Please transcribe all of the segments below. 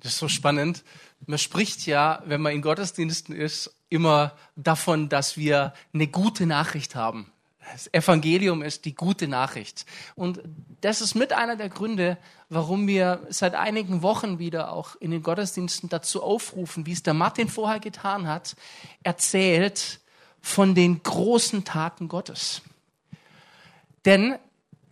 Das ist so spannend. Man spricht ja, wenn man in Gottesdiensten ist, immer davon, dass wir eine gute Nachricht haben. Das Evangelium ist die gute Nachricht. Und das ist mit einer der Gründe, warum wir seit einigen Wochen wieder auch in den Gottesdiensten dazu aufrufen, wie es der Martin vorher getan hat, erzählt von den großen Taten Gottes. Denn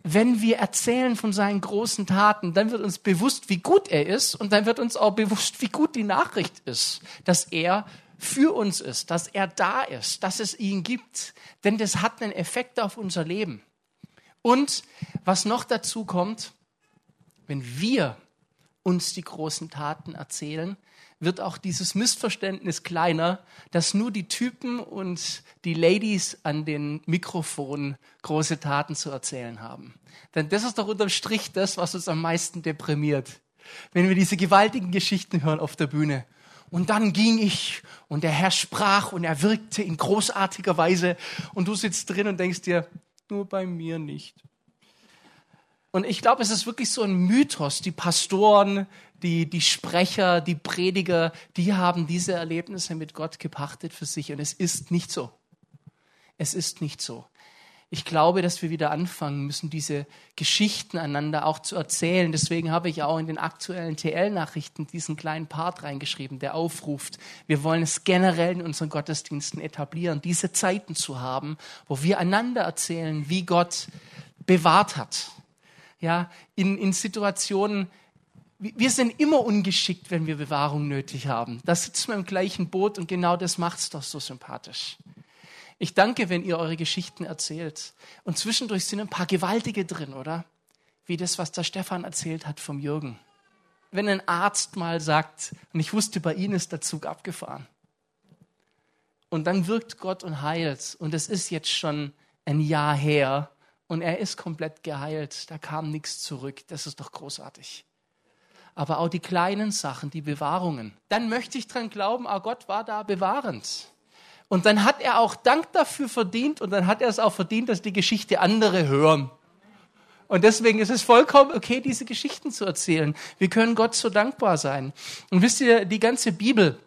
wenn wir erzählen von seinen großen Taten, dann wird uns bewusst, wie gut er ist und dann wird uns auch bewusst, wie gut die Nachricht ist, dass er für uns ist, dass er da ist, dass es ihn gibt. Denn das hat einen Effekt auf unser Leben. Und was noch dazu kommt, wenn wir uns die großen Taten erzählen, wird auch dieses Missverständnis kleiner, dass nur die Typen und die Ladies an den Mikrofonen große Taten zu erzählen haben. Denn das ist doch unterm Strich das, was uns am meisten deprimiert. Wenn wir diese gewaltigen Geschichten hören auf der Bühne. Und dann ging ich und der Herr sprach und er wirkte in großartiger Weise und du sitzt drin und denkst dir, nur bei mir nicht. Und ich glaube, es ist wirklich so ein Mythos. Die Pastoren, die, die Sprecher, die Prediger, die haben diese Erlebnisse mit Gott gepachtet für sich. Und es ist nicht so. Es ist nicht so. Ich glaube, dass wir wieder anfangen müssen, diese Geschichten einander auch zu erzählen. Deswegen habe ich auch in den aktuellen TL-Nachrichten diesen kleinen Part reingeschrieben, der aufruft, wir wollen es generell in unseren Gottesdiensten etablieren, diese Zeiten zu haben, wo wir einander erzählen, wie Gott bewahrt hat. Ja, in, in Situationen, wir sind immer ungeschickt, wenn wir Bewahrung nötig haben. Da sitzen wir im gleichen Boot und genau das macht es doch so sympathisch. Ich danke, wenn ihr eure Geschichten erzählt. Und zwischendurch sind ein paar gewaltige drin, oder? Wie das, was der Stefan erzählt hat vom Jürgen. Wenn ein Arzt mal sagt, und ich wusste, bei Ihnen ist der Zug abgefahren. Und dann wirkt Gott und heilt. Und es ist jetzt schon ein Jahr her. Und er ist komplett geheilt. Da kam nichts zurück. Das ist doch großartig aber auch die kleinen Sachen, die Bewahrungen. Dann möchte ich dran glauben, ah, Gott war da bewahrend. Und dann hat er auch Dank dafür verdient und dann hat er es auch verdient, dass die Geschichte andere hören. Und deswegen ist es vollkommen okay, diese Geschichten zu erzählen. Wir können Gott so dankbar sein. Und wisst ihr, die ganze Bibel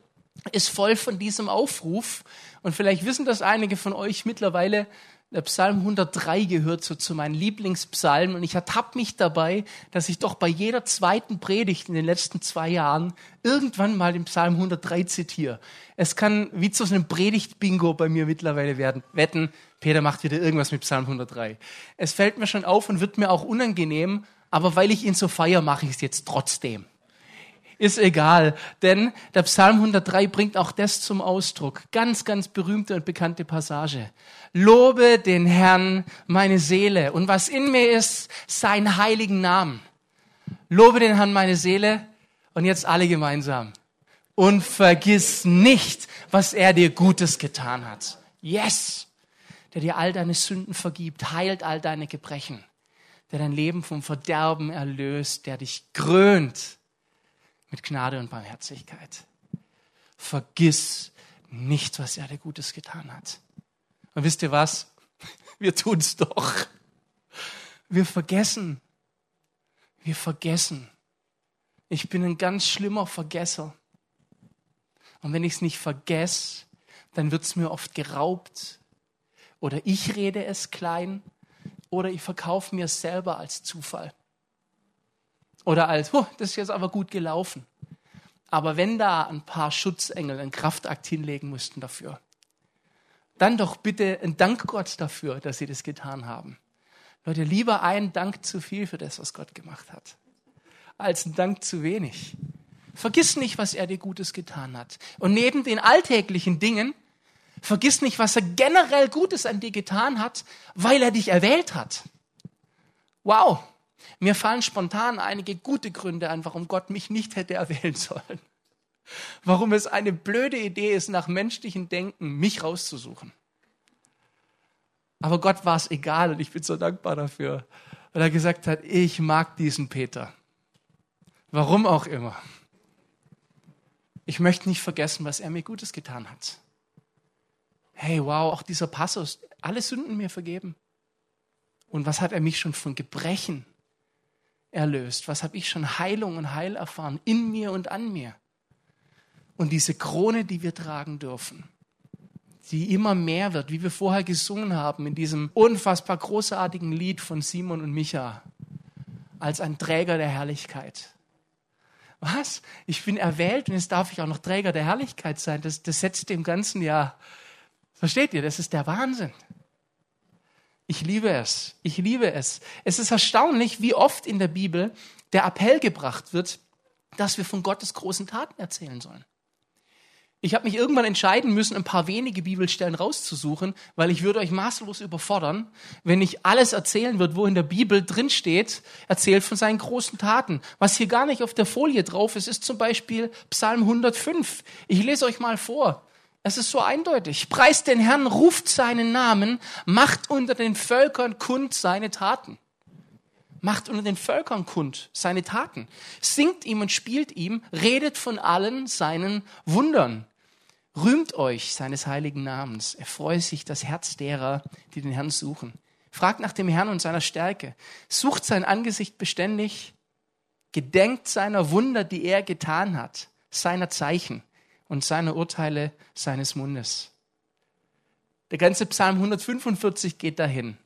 ist voll von diesem Aufruf. Und vielleicht wissen das einige von euch mittlerweile, der Psalm 103 gehört so zu meinen Lieblingspsalmen und ich ertappe mich dabei, dass ich doch bei jeder zweiten Predigt in den letzten zwei Jahren irgendwann mal den Psalm 103 zitiere. Es kann wie zu so einem Predigt-Bingo bei mir mittlerweile werden. Wetten, Peter macht wieder irgendwas mit Psalm 103. Es fällt mir schon auf und wird mir auch unangenehm, aber weil ich ihn so feier, mache ich es jetzt trotzdem ist egal. Denn der Psalm 103 bringt auch das zum Ausdruck. Ganz, ganz berühmte und bekannte Passage. Lobe den Herrn meine Seele und was in mir ist, seinen heiligen Namen. Lobe den Herrn meine Seele und jetzt alle gemeinsam. Und vergiss nicht, was er dir Gutes getan hat. Yes! Der dir all deine Sünden vergibt, heilt all deine Gebrechen, der dein Leben vom Verderben erlöst, der dich krönt mit Gnade und Barmherzigkeit. Vergiss nicht, was er dir Gutes getan hat. Und wisst ihr was? Wir tun es doch. Wir vergessen. Wir vergessen. Ich bin ein ganz schlimmer Vergesser. Und wenn ich es nicht vergesse, dann wird es mir oft geraubt. Oder ich rede es klein. Oder ich verkaufe mir es selber als Zufall. Oder als, oh, das ist jetzt aber gut gelaufen. Aber wenn da ein paar Schutzengel einen Kraftakt hinlegen mussten dafür, dann doch bitte ein Dank Gott dafür, dass sie das getan haben. Leute, lieber ein Dank zu viel für das, was Gott gemacht hat, als ein Dank zu wenig. Vergiss nicht, was er dir Gutes getan hat. Und neben den alltäglichen Dingen, vergiss nicht, was er generell Gutes an dir getan hat, weil er dich erwählt hat. Wow, mir fallen spontan einige gute Gründe an, warum Gott mich nicht hätte erwählen sollen. Warum es eine blöde Idee ist, nach menschlichem Denken mich rauszusuchen. Aber Gott war es egal und ich bin so dankbar dafür, weil er gesagt hat, ich mag diesen Peter. Warum auch immer. Ich möchte nicht vergessen, was er mir Gutes getan hat. Hey, wow, auch dieser Passus, alle Sünden mir vergeben. Und was hat er mich schon von Gebrechen erlöst? Was habe ich schon Heilung und Heil erfahren in mir und an mir? Und diese Krone, die wir tragen dürfen, die immer mehr wird, wie wir vorher gesungen haben in diesem unfassbar großartigen Lied von Simon und Micha, als ein Träger der Herrlichkeit. Was? Ich bin erwählt und jetzt darf ich auch noch Träger der Herrlichkeit sein. Das, das setzt dem Ganzen ja, versteht ihr, das ist der Wahnsinn. Ich liebe es. Ich liebe es. Es ist erstaunlich, wie oft in der Bibel der Appell gebracht wird, dass wir von Gottes großen Taten erzählen sollen. Ich habe mich irgendwann entscheiden müssen, ein paar wenige Bibelstellen rauszusuchen, weil ich würde euch maßlos überfordern, wenn ich alles erzählen würde, wo in der Bibel drin steht, erzählt von seinen großen Taten. Was hier gar nicht auf der Folie drauf ist, ist zum Beispiel Psalm 105. Ich lese euch mal vor. Es ist so eindeutig. Preist den Herrn, ruft seinen Namen, macht unter den Völkern kund seine Taten. Macht unter den Völkern kund seine Taten. Singt ihm und spielt ihm, redet von allen seinen Wundern. Rühmt euch seines heiligen Namens. Erfreue sich das Herz derer, die den Herrn suchen. Fragt nach dem Herrn und seiner Stärke. Sucht sein Angesicht beständig. Gedenkt seiner Wunder, die er getan hat, seiner Zeichen und seiner Urteile seines Mundes. Der ganze Psalm 145 geht dahin.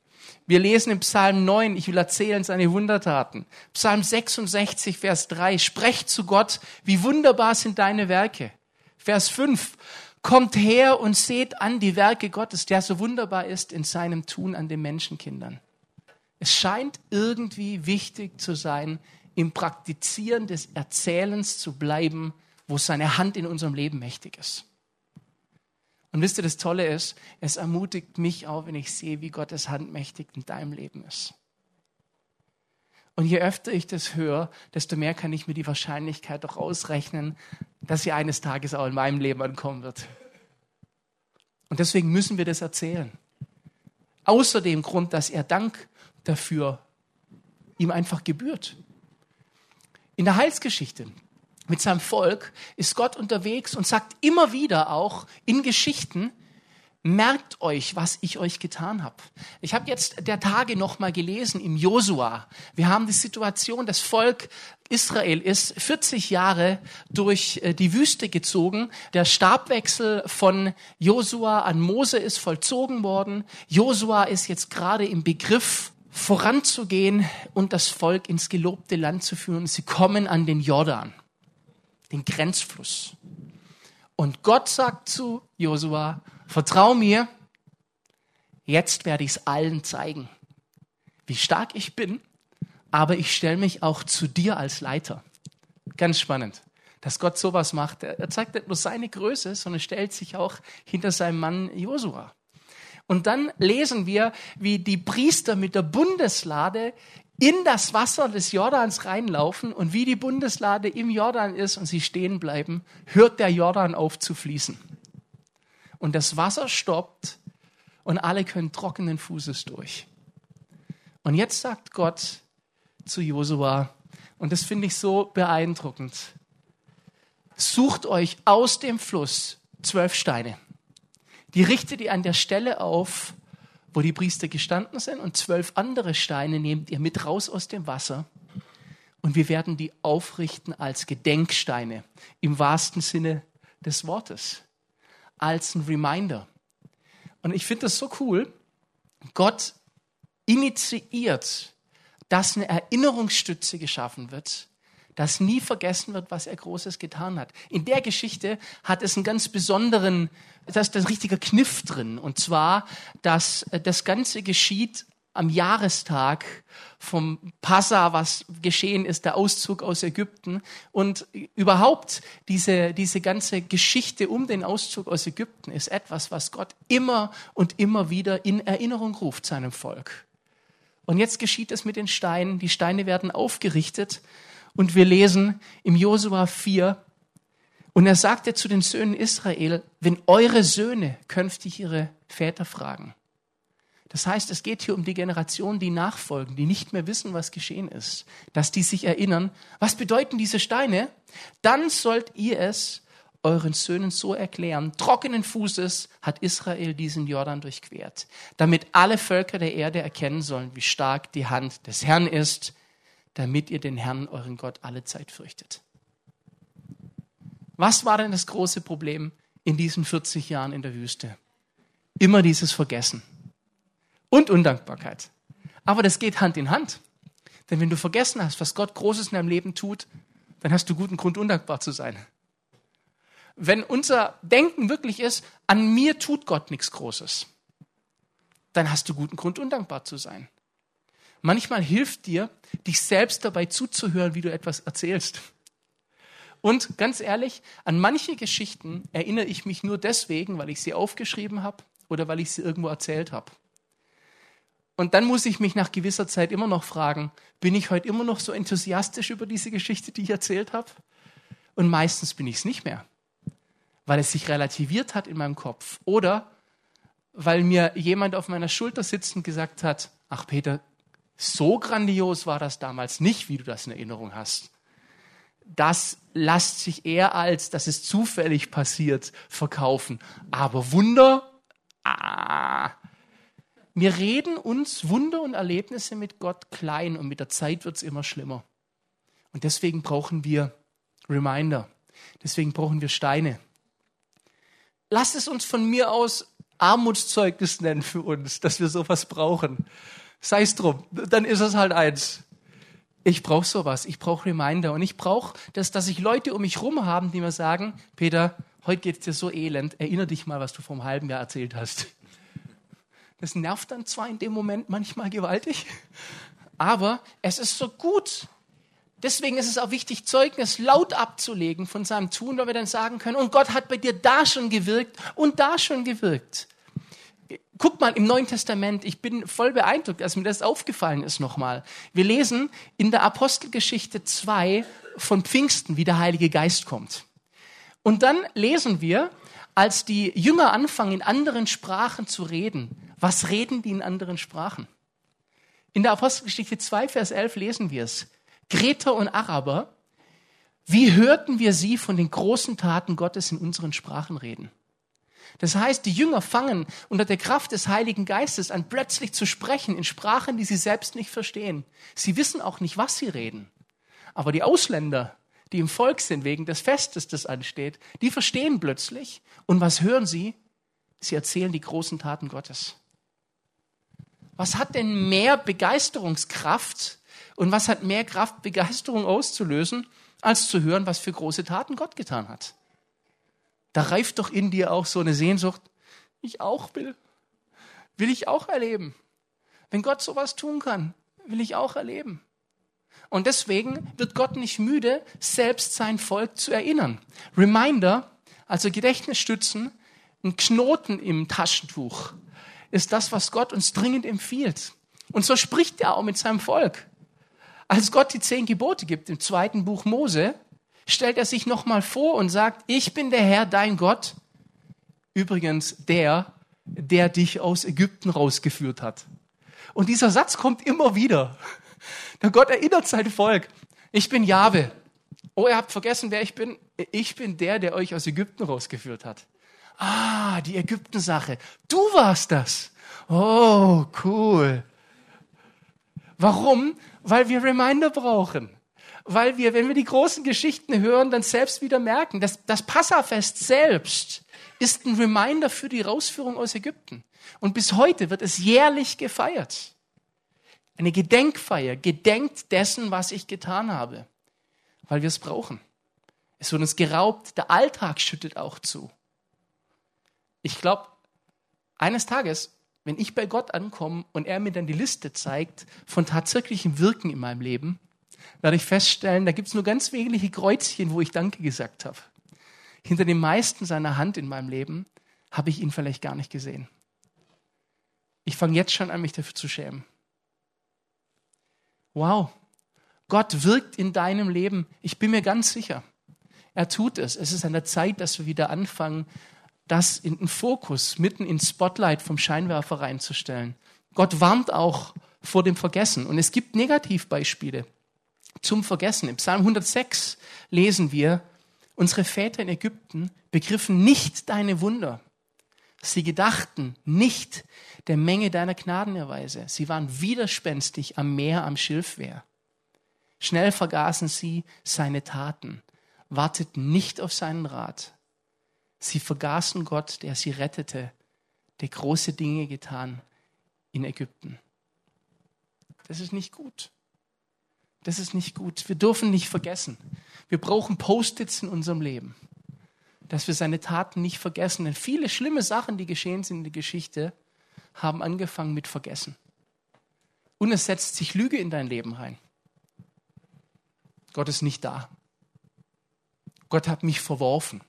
Wir lesen im Psalm 9, ich will erzählen seine Wundertaten. Psalm 66, Vers 3, sprecht zu Gott, wie wunderbar sind deine Werke. Vers 5. Kommt her und seht an die Werke Gottes, der so wunderbar ist in seinem Tun an den Menschenkindern. Es scheint irgendwie wichtig zu sein, im Praktizieren des Erzählens zu bleiben, wo seine Hand in unserem Leben mächtig ist. Und wisst ihr, das Tolle ist, es ermutigt mich auch, wenn ich sehe, wie Gottes Hand mächtig in deinem Leben ist. Und je öfter ich das höre, desto mehr kann ich mir die Wahrscheinlichkeit doch ausrechnen, dass sie eines Tages auch in meinem Leben ankommen wird. Und deswegen müssen wir das erzählen. Außer dem Grund, dass er Dank dafür ihm einfach gebührt. In der Heilsgeschichte mit seinem Volk ist Gott unterwegs und sagt immer wieder auch in Geschichten, merkt euch, was ich euch getan habe. Ich habe jetzt der Tage noch mal gelesen im Josua. Wir haben die Situation, das Volk Israel ist 40 Jahre durch äh, die Wüste gezogen. Der Stabwechsel von Josua an Mose ist vollzogen worden. Josua ist jetzt gerade im Begriff voranzugehen und das Volk ins gelobte Land zu führen. Sie kommen an den Jordan, den Grenzfluss. Und Gott sagt zu Josua, vertrau mir, jetzt werde ich es allen zeigen, wie stark ich bin, aber ich stelle mich auch zu dir als Leiter. Ganz spannend, dass Gott sowas macht. Er zeigt nicht nur seine Größe, sondern stellt sich auch hinter seinem Mann Josua. Und dann lesen wir, wie die Priester mit der Bundeslade in das Wasser des Jordans reinlaufen und wie die Bundeslade im Jordan ist und sie stehen bleiben, hört der Jordan auf zu fließen. Und das Wasser stoppt und alle können trockenen Fußes durch. Und jetzt sagt Gott zu Josua, und das finde ich so beeindruckend, sucht euch aus dem Fluss zwölf Steine. Die richtet ihr an der Stelle auf, wo die Priester gestanden sind und zwölf andere Steine nehmt ihr mit raus aus dem Wasser und wir werden die aufrichten als Gedenksteine im wahrsten Sinne des Wortes, als ein Reminder. Und ich finde das so cool. Gott initiiert, dass eine Erinnerungsstütze geschaffen wird, dass nie vergessen wird, was er Großes getan hat. In der Geschichte hat es einen ganz besonderen, da ist ein richtiger Kniff drin. Und zwar, dass äh, das Ganze geschieht am Jahrestag vom Passa, was geschehen ist, der Auszug aus Ägypten und überhaupt diese, diese ganze Geschichte um den Auszug aus Ägypten ist etwas, was Gott immer und immer wieder in Erinnerung ruft seinem Volk. Und jetzt geschieht es mit den Steinen. Die Steine werden aufgerichtet und wir lesen im Josua 4, und er sagte zu den Söhnen Israel, wenn eure Söhne künftig ihre Väter fragen. Das heißt, es geht hier um die Generation, die nachfolgen, die nicht mehr wissen, was geschehen ist, dass die sich erinnern, was bedeuten diese Steine? Dann sollt ihr es euren Söhnen so erklären, trockenen Fußes hat Israel diesen Jordan durchquert, damit alle Völker der Erde erkennen sollen, wie stark die Hand des Herrn ist, damit ihr den Herrn, euren Gott, alle Zeit fürchtet. Was war denn das große Problem in diesen 40 Jahren in der Wüste? Immer dieses Vergessen und Undankbarkeit. Aber das geht Hand in Hand. Denn wenn du vergessen hast, was Gott Großes in deinem Leben tut, dann hast du guten Grund, undankbar zu sein. Wenn unser Denken wirklich ist, an mir tut Gott nichts Großes, dann hast du guten Grund, undankbar zu sein. Manchmal hilft dir, dich selbst dabei zuzuhören, wie du etwas erzählst. Und ganz ehrlich, an manche Geschichten erinnere ich mich nur deswegen, weil ich sie aufgeschrieben habe oder weil ich sie irgendwo erzählt habe. Und dann muss ich mich nach gewisser Zeit immer noch fragen, bin ich heute immer noch so enthusiastisch über diese Geschichte, die ich erzählt habe? Und meistens bin ich es nicht mehr, weil es sich relativiert hat in meinem Kopf. Oder weil mir jemand auf meiner Schulter sitzend gesagt hat, ach Peter, so grandios war das damals nicht, wie du das in Erinnerung hast. Das lässt sich eher als, dass es zufällig passiert, verkaufen. Aber Wunder, ah, wir reden uns Wunder und Erlebnisse mit Gott klein und mit der Zeit wird es immer schlimmer. Und deswegen brauchen wir Reminder. Deswegen brauchen wir Steine. Lass es uns von mir aus Armutszeugnis nennen für uns, dass wir sowas brauchen. Sei es drum, dann ist es halt eins. Ich brauche sowas, ich brauche Reminder und ich brauche, dass, dass ich Leute um mich rum haben, die mir sagen, Peter, heute geht es dir so elend, erinnere dich mal, was du vor einem halben Jahr erzählt hast. Das nervt dann zwar in dem Moment manchmal gewaltig, aber es ist so gut. Deswegen ist es auch wichtig, Zeugnis laut abzulegen von seinem Tun, weil wir dann sagen können, und Gott hat bei dir da schon gewirkt und da schon gewirkt. Guck mal im Neuen Testament, ich bin voll beeindruckt, als mir das aufgefallen ist nochmal. Wir lesen in der Apostelgeschichte 2 von Pfingsten, wie der Heilige Geist kommt. Und dann lesen wir, als die Jünger anfangen, in anderen Sprachen zu reden, was reden die in anderen Sprachen? In der Apostelgeschichte 2, Vers 11 lesen wir es. Kreter und Araber, wie hörten wir sie von den großen Taten Gottes in unseren Sprachen reden? Das heißt, die Jünger fangen unter der Kraft des Heiligen Geistes an, plötzlich zu sprechen in Sprachen, die sie selbst nicht verstehen. Sie wissen auch nicht, was sie reden. Aber die Ausländer, die im Volk sind wegen des Festes, das ansteht, die verstehen plötzlich. Und was hören sie? Sie erzählen die großen Taten Gottes. Was hat denn mehr Begeisterungskraft und was hat mehr Kraft, Begeisterung auszulösen, als zu hören, was für große Taten Gott getan hat? Da reift doch in dir auch so eine Sehnsucht, ich auch will. Will ich auch erleben. Wenn Gott sowas tun kann, will ich auch erleben. Und deswegen wird Gott nicht müde, selbst sein Volk zu erinnern. Reminder, also Gedächtnisstützen, ein Knoten im Taschentuch, ist das, was Gott uns dringend empfiehlt. Und so spricht er auch mit seinem Volk. Als Gott die zehn Gebote gibt im zweiten Buch Mose, stellt er sich nochmal vor und sagt, ich bin der Herr, dein Gott. Übrigens der, der dich aus Ägypten rausgeführt hat. Und dieser Satz kommt immer wieder. Der Gott erinnert sein Volk. Ich bin Jahwe. Oh, ihr habt vergessen, wer ich bin? Ich bin der, der euch aus Ägypten rausgeführt hat. Ah, die Ägypten-Sache. Du warst das. Oh, cool. Warum? Weil wir Reminder brauchen. Weil wir, wenn wir die großen Geschichten hören, dann selbst wieder merken, dass das Passafest selbst ist ein Reminder für die Rausführung aus Ägypten. Und bis heute wird es jährlich gefeiert. Eine Gedenkfeier, gedenkt dessen, was ich getan habe. Weil wir es brauchen. Es wird uns geraubt, der Alltag schüttet auch zu. Ich glaube, eines Tages, wenn ich bei Gott ankomme und er mir dann die Liste zeigt von tatsächlichem Wirken in meinem Leben, werde ich feststellen, da gibt es nur ganz wenige Kreuzchen, wo ich Danke gesagt habe. Hinter dem meisten seiner Hand in meinem Leben habe ich ihn vielleicht gar nicht gesehen. Ich fange jetzt schon an, mich dafür zu schämen. Wow, Gott wirkt in deinem Leben. Ich bin mir ganz sicher. Er tut es. Es ist an der Zeit, dass wir wieder anfangen, das in den Fokus, mitten ins Spotlight vom Scheinwerfer reinzustellen. Gott warnt auch vor dem Vergessen. Und es gibt Negativbeispiele zum Vergessen. Im Psalm 106 lesen wir, unsere Väter in Ägypten begriffen nicht deine Wunder. Sie gedachten nicht der Menge deiner Gnadenerweise. Sie waren widerspenstig am Meer, am Schilfwehr. Schnell vergaßen sie seine Taten, warteten nicht auf seinen Rat. Sie vergaßen Gott, der sie rettete, der große Dinge getan in Ägypten. Das ist nicht gut. Das ist nicht gut. Wir dürfen nicht vergessen. Wir brauchen Post-its in unserem Leben, dass wir seine Taten nicht vergessen. Denn viele schlimme Sachen, die geschehen sind in der Geschichte, haben angefangen mit Vergessen. Und es setzt sich Lüge in dein Leben rein. Gott ist nicht da. Gott hat mich verworfen.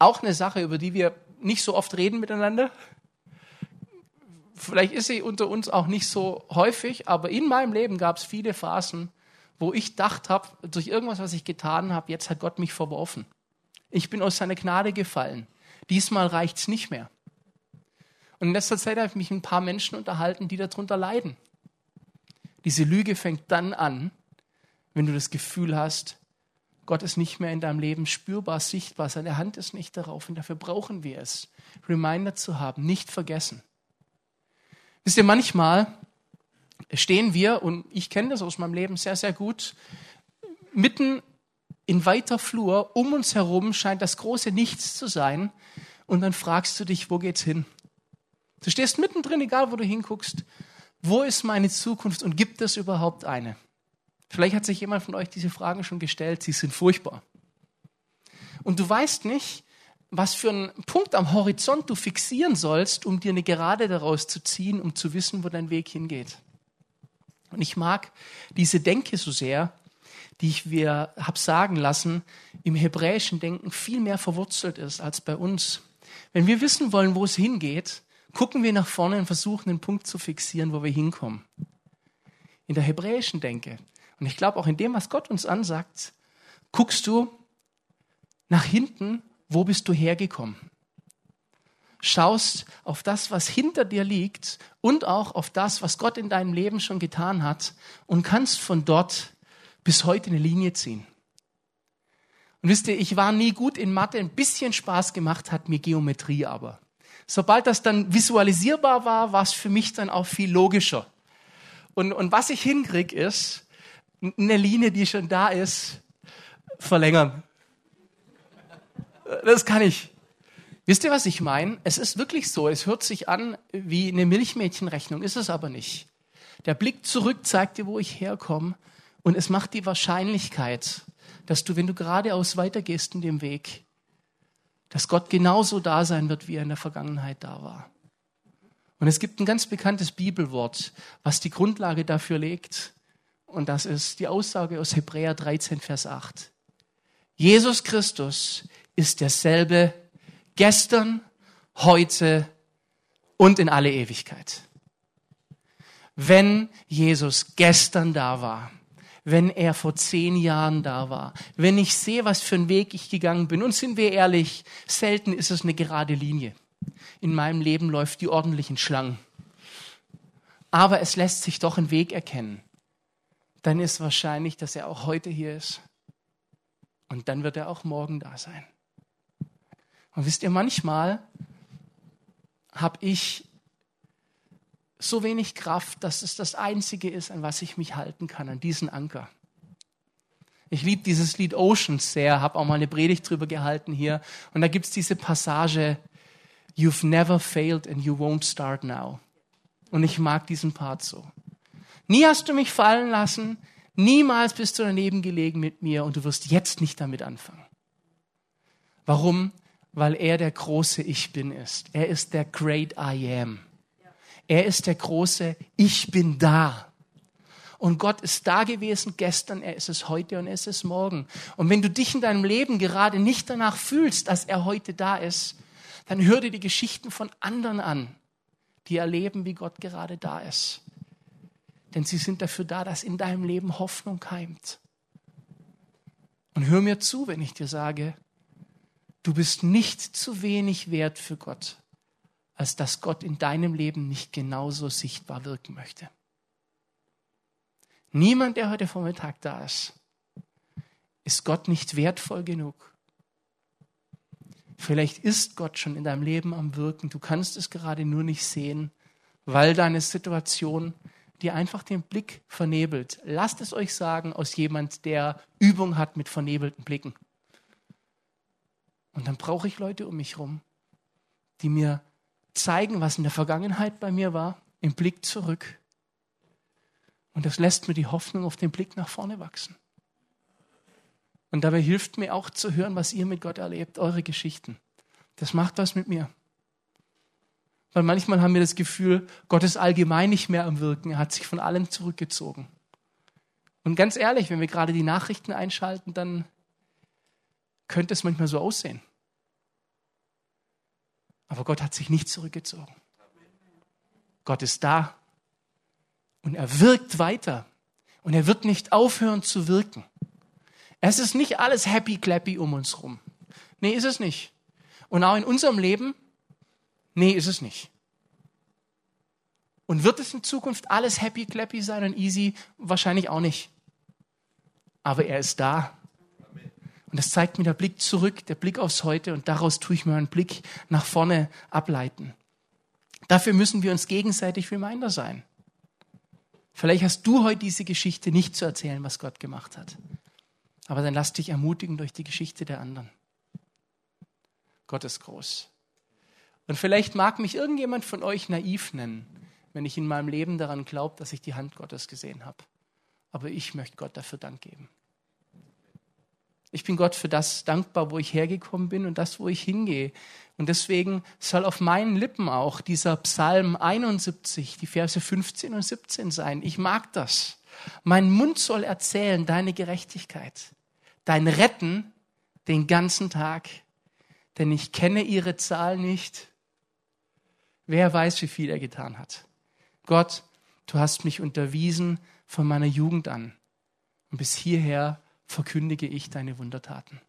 Auch eine Sache, über die wir nicht so oft reden miteinander. Vielleicht ist sie unter uns auch nicht so häufig, aber in meinem Leben gab es viele Phasen, wo ich dachte habe, durch irgendwas, was ich getan habe, jetzt hat Gott mich verworfen. Ich bin aus seiner Gnade gefallen. Diesmal reicht es nicht mehr. Und in letzter Zeit habe ich mich mit ein paar Menschen unterhalten, die darunter leiden. Diese Lüge fängt dann an, wenn du das Gefühl hast, Gott ist nicht mehr in deinem Leben spürbar, sichtbar, seine Hand ist nicht darauf und dafür brauchen wir es, Reminder zu haben, nicht vergessen. Wisst ihr, manchmal stehen wir, und ich kenne das aus meinem Leben sehr, sehr gut, mitten in weiter Flur, um uns herum scheint das große Nichts zu sein, und dann fragst du dich, wo geht's hin? Du stehst mittendrin, egal wo du hinguckst, wo ist meine Zukunft und gibt es überhaupt eine? Vielleicht hat sich jemand von euch diese Fragen schon gestellt, sie sind furchtbar. Und du weißt nicht, was für einen Punkt am Horizont du fixieren sollst, um dir eine Gerade daraus zu ziehen, um zu wissen, wo dein Weg hingeht. Und ich mag diese Denke so sehr, die ich mir habe sagen lassen, im hebräischen Denken viel mehr verwurzelt ist als bei uns. Wenn wir wissen wollen, wo es hingeht, gucken wir nach vorne und versuchen, einen Punkt zu fixieren, wo wir hinkommen. In der hebräischen Denke, und ich glaube auch in dem, was Gott uns ansagt, guckst du nach hinten, wo bist du hergekommen? Schaust auf das, was hinter dir liegt und auch auf das, was Gott in deinem Leben schon getan hat und kannst von dort bis heute eine Linie ziehen. Und wisst ihr, ich war nie gut in Mathe, ein bisschen Spaß gemacht hat mir Geometrie aber. Sobald das dann visualisierbar war, war es für mich dann auch viel logischer. Und, und was ich hinkriege, ist, eine Linie, die schon da ist, verlängern. Das kann ich. Wisst ihr, was ich meine? Es ist wirklich so. Es hört sich an wie eine Milchmädchenrechnung, ist es aber nicht. Der Blick zurück zeigt dir, wo ich herkomme. Und es macht die Wahrscheinlichkeit, dass du, wenn du geradeaus weitergehst in dem Weg, dass Gott genauso da sein wird, wie er in der Vergangenheit da war. Und es gibt ein ganz bekanntes Bibelwort, was die Grundlage dafür legt. Und das ist die Aussage aus Hebräer 13, Vers 8. Jesus Christus ist derselbe gestern, heute und in alle Ewigkeit. Wenn Jesus gestern da war, wenn er vor zehn Jahren da war, wenn ich sehe, was für einen Weg ich gegangen bin. Und sind wir ehrlich, selten ist es eine gerade Linie. In meinem Leben läuft die ordentlichen Schlangen. Aber es lässt sich doch ein Weg erkennen. Dann ist wahrscheinlich, dass er auch heute hier ist. Und dann wird er auch morgen da sein. Und wisst ihr, manchmal habe ich so wenig Kraft, dass es das Einzige ist, an was ich mich halten kann, an diesen Anker. Ich liebe dieses Lied Oceans sehr, habe auch mal eine Predigt drüber gehalten hier. Und da gibt es diese Passage, You've never failed and you won't start now. Und ich mag diesen Part so. Nie hast du mich fallen lassen, niemals bist du daneben gelegen mit mir und du wirst jetzt nicht damit anfangen. Warum? Weil er der große Ich bin ist. Er ist der Great I Am. Er ist der große Ich bin da. Und Gott ist da gewesen gestern, er ist es heute und er ist es morgen. Und wenn du dich in deinem Leben gerade nicht danach fühlst, dass er heute da ist, dann hör dir die Geschichten von anderen an, die erleben, wie Gott gerade da ist. Denn sie sind dafür da, dass in deinem Leben Hoffnung keimt. Und hör mir zu, wenn ich dir sage, du bist nicht zu wenig wert für Gott als dass Gott in deinem Leben nicht genauso sichtbar wirken möchte. Niemand, der heute Vormittag da ist, ist Gott nicht wertvoll genug. Vielleicht ist Gott schon in deinem Leben am Wirken. Du kannst es gerade nur nicht sehen, weil deine Situation die einfach den Blick vernebelt. Lasst es euch sagen aus jemand, der Übung hat mit vernebelten Blicken. Und dann brauche ich Leute um mich herum, die mir zeigen, was in der Vergangenheit bei mir war, im Blick zurück. Und das lässt mir die Hoffnung auf den Blick nach vorne wachsen. Und dabei hilft mir auch zu hören, was ihr mit Gott erlebt, eure Geschichten. Das macht was mit mir. Weil manchmal haben wir das Gefühl, Gott ist allgemein nicht mehr am Wirken. Er hat sich von allem zurückgezogen. Und ganz ehrlich, wenn wir gerade die Nachrichten einschalten, dann könnte es manchmal so aussehen. Aber Gott hat sich nicht zurückgezogen. Gott ist da und er wirkt weiter und er wird nicht aufhören zu wirken. Es ist nicht alles happy clappy um uns rum. Nee, ist es nicht. Und auch in unserem Leben, nee, ist es nicht. Und wird es in Zukunft alles happy clappy sein und easy? Wahrscheinlich auch nicht. Aber er ist da. Und das zeigt mir der Blick zurück, der Blick aufs Heute und daraus tue ich mir einen Blick nach vorne ableiten. Dafür müssen wir uns gegenseitig Reminder sein. Vielleicht hast du heute diese Geschichte nicht zu erzählen, was Gott gemacht hat. Aber dann lass dich ermutigen durch die Geschichte der anderen. Gott ist groß. Und vielleicht mag mich irgendjemand von euch naiv nennen, wenn ich in meinem Leben daran glaube, dass ich die Hand Gottes gesehen habe. Aber ich möchte Gott dafür Dank geben. Ich bin Gott für das dankbar, wo ich hergekommen bin und das, wo ich hingehe. Und deswegen soll auf meinen Lippen auch dieser Psalm 71, die Verse 15 und 17 sein. Ich mag das. Mein Mund soll erzählen deine Gerechtigkeit dein Retten den ganzen Tag, denn ich kenne ihre Zahl nicht. Wer weiß, wie viel er getan hat. Gott, du hast mich unterwiesen von meiner Jugend an. Und bis hierher verkündige ich deine Wundertaten.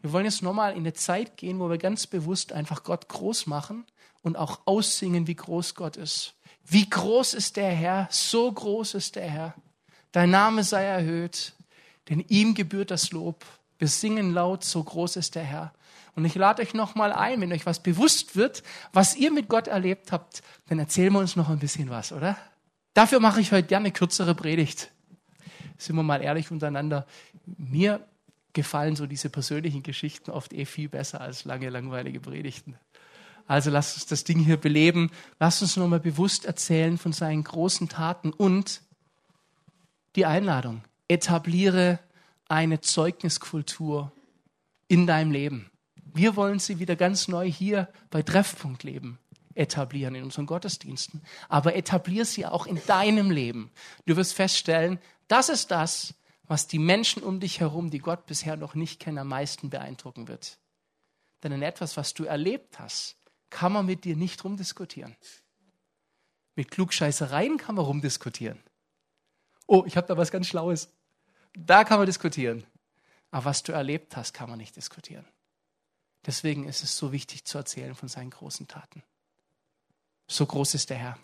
Wir wollen jetzt nochmal in eine Zeit gehen, wo wir ganz bewusst einfach Gott groß machen und auch aussingen, wie groß Gott ist. Wie groß ist der Herr? So groß ist der Herr. Dein Name sei erhöht, denn ihm gebührt das Lob. Wir singen laut, so groß ist der Herr. Und ich lade euch nochmal ein, wenn euch was bewusst wird, was ihr mit Gott erlebt habt, dann erzählen wir uns noch ein bisschen was, oder? Dafür mache ich heute gerne eine kürzere Predigt. Sind wir mal ehrlich untereinander. Mir gefallen so diese persönlichen Geschichten oft eh viel besser als lange, langweilige Predigten. Also lasst uns das Ding hier beleben. Lasst uns nochmal bewusst erzählen von seinen großen Taten und die Einladung. Etabliere eine Zeugniskultur in deinem Leben. Wir wollen sie wieder ganz neu hier bei Treffpunkt Leben etablieren in unseren Gottesdiensten. Aber etabliere sie auch in deinem Leben. Du wirst feststellen, das ist das, was die Menschen um dich herum, die Gott bisher noch nicht kennen, am meisten beeindrucken wird. Denn in etwas, was du erlebt hast, kann man mit dir nicht rumdiskutieren. Mit Klugscheißereien kann man rumdiskutieren oh, ich habe da was ganz Schlaues. Da kann man diskutieren. Aber was du erlebt hast, kann man nicht diskutieren. Deswegen ist es so wichtig zu erzählen von seinen großen Taten. So groß ist der Herr.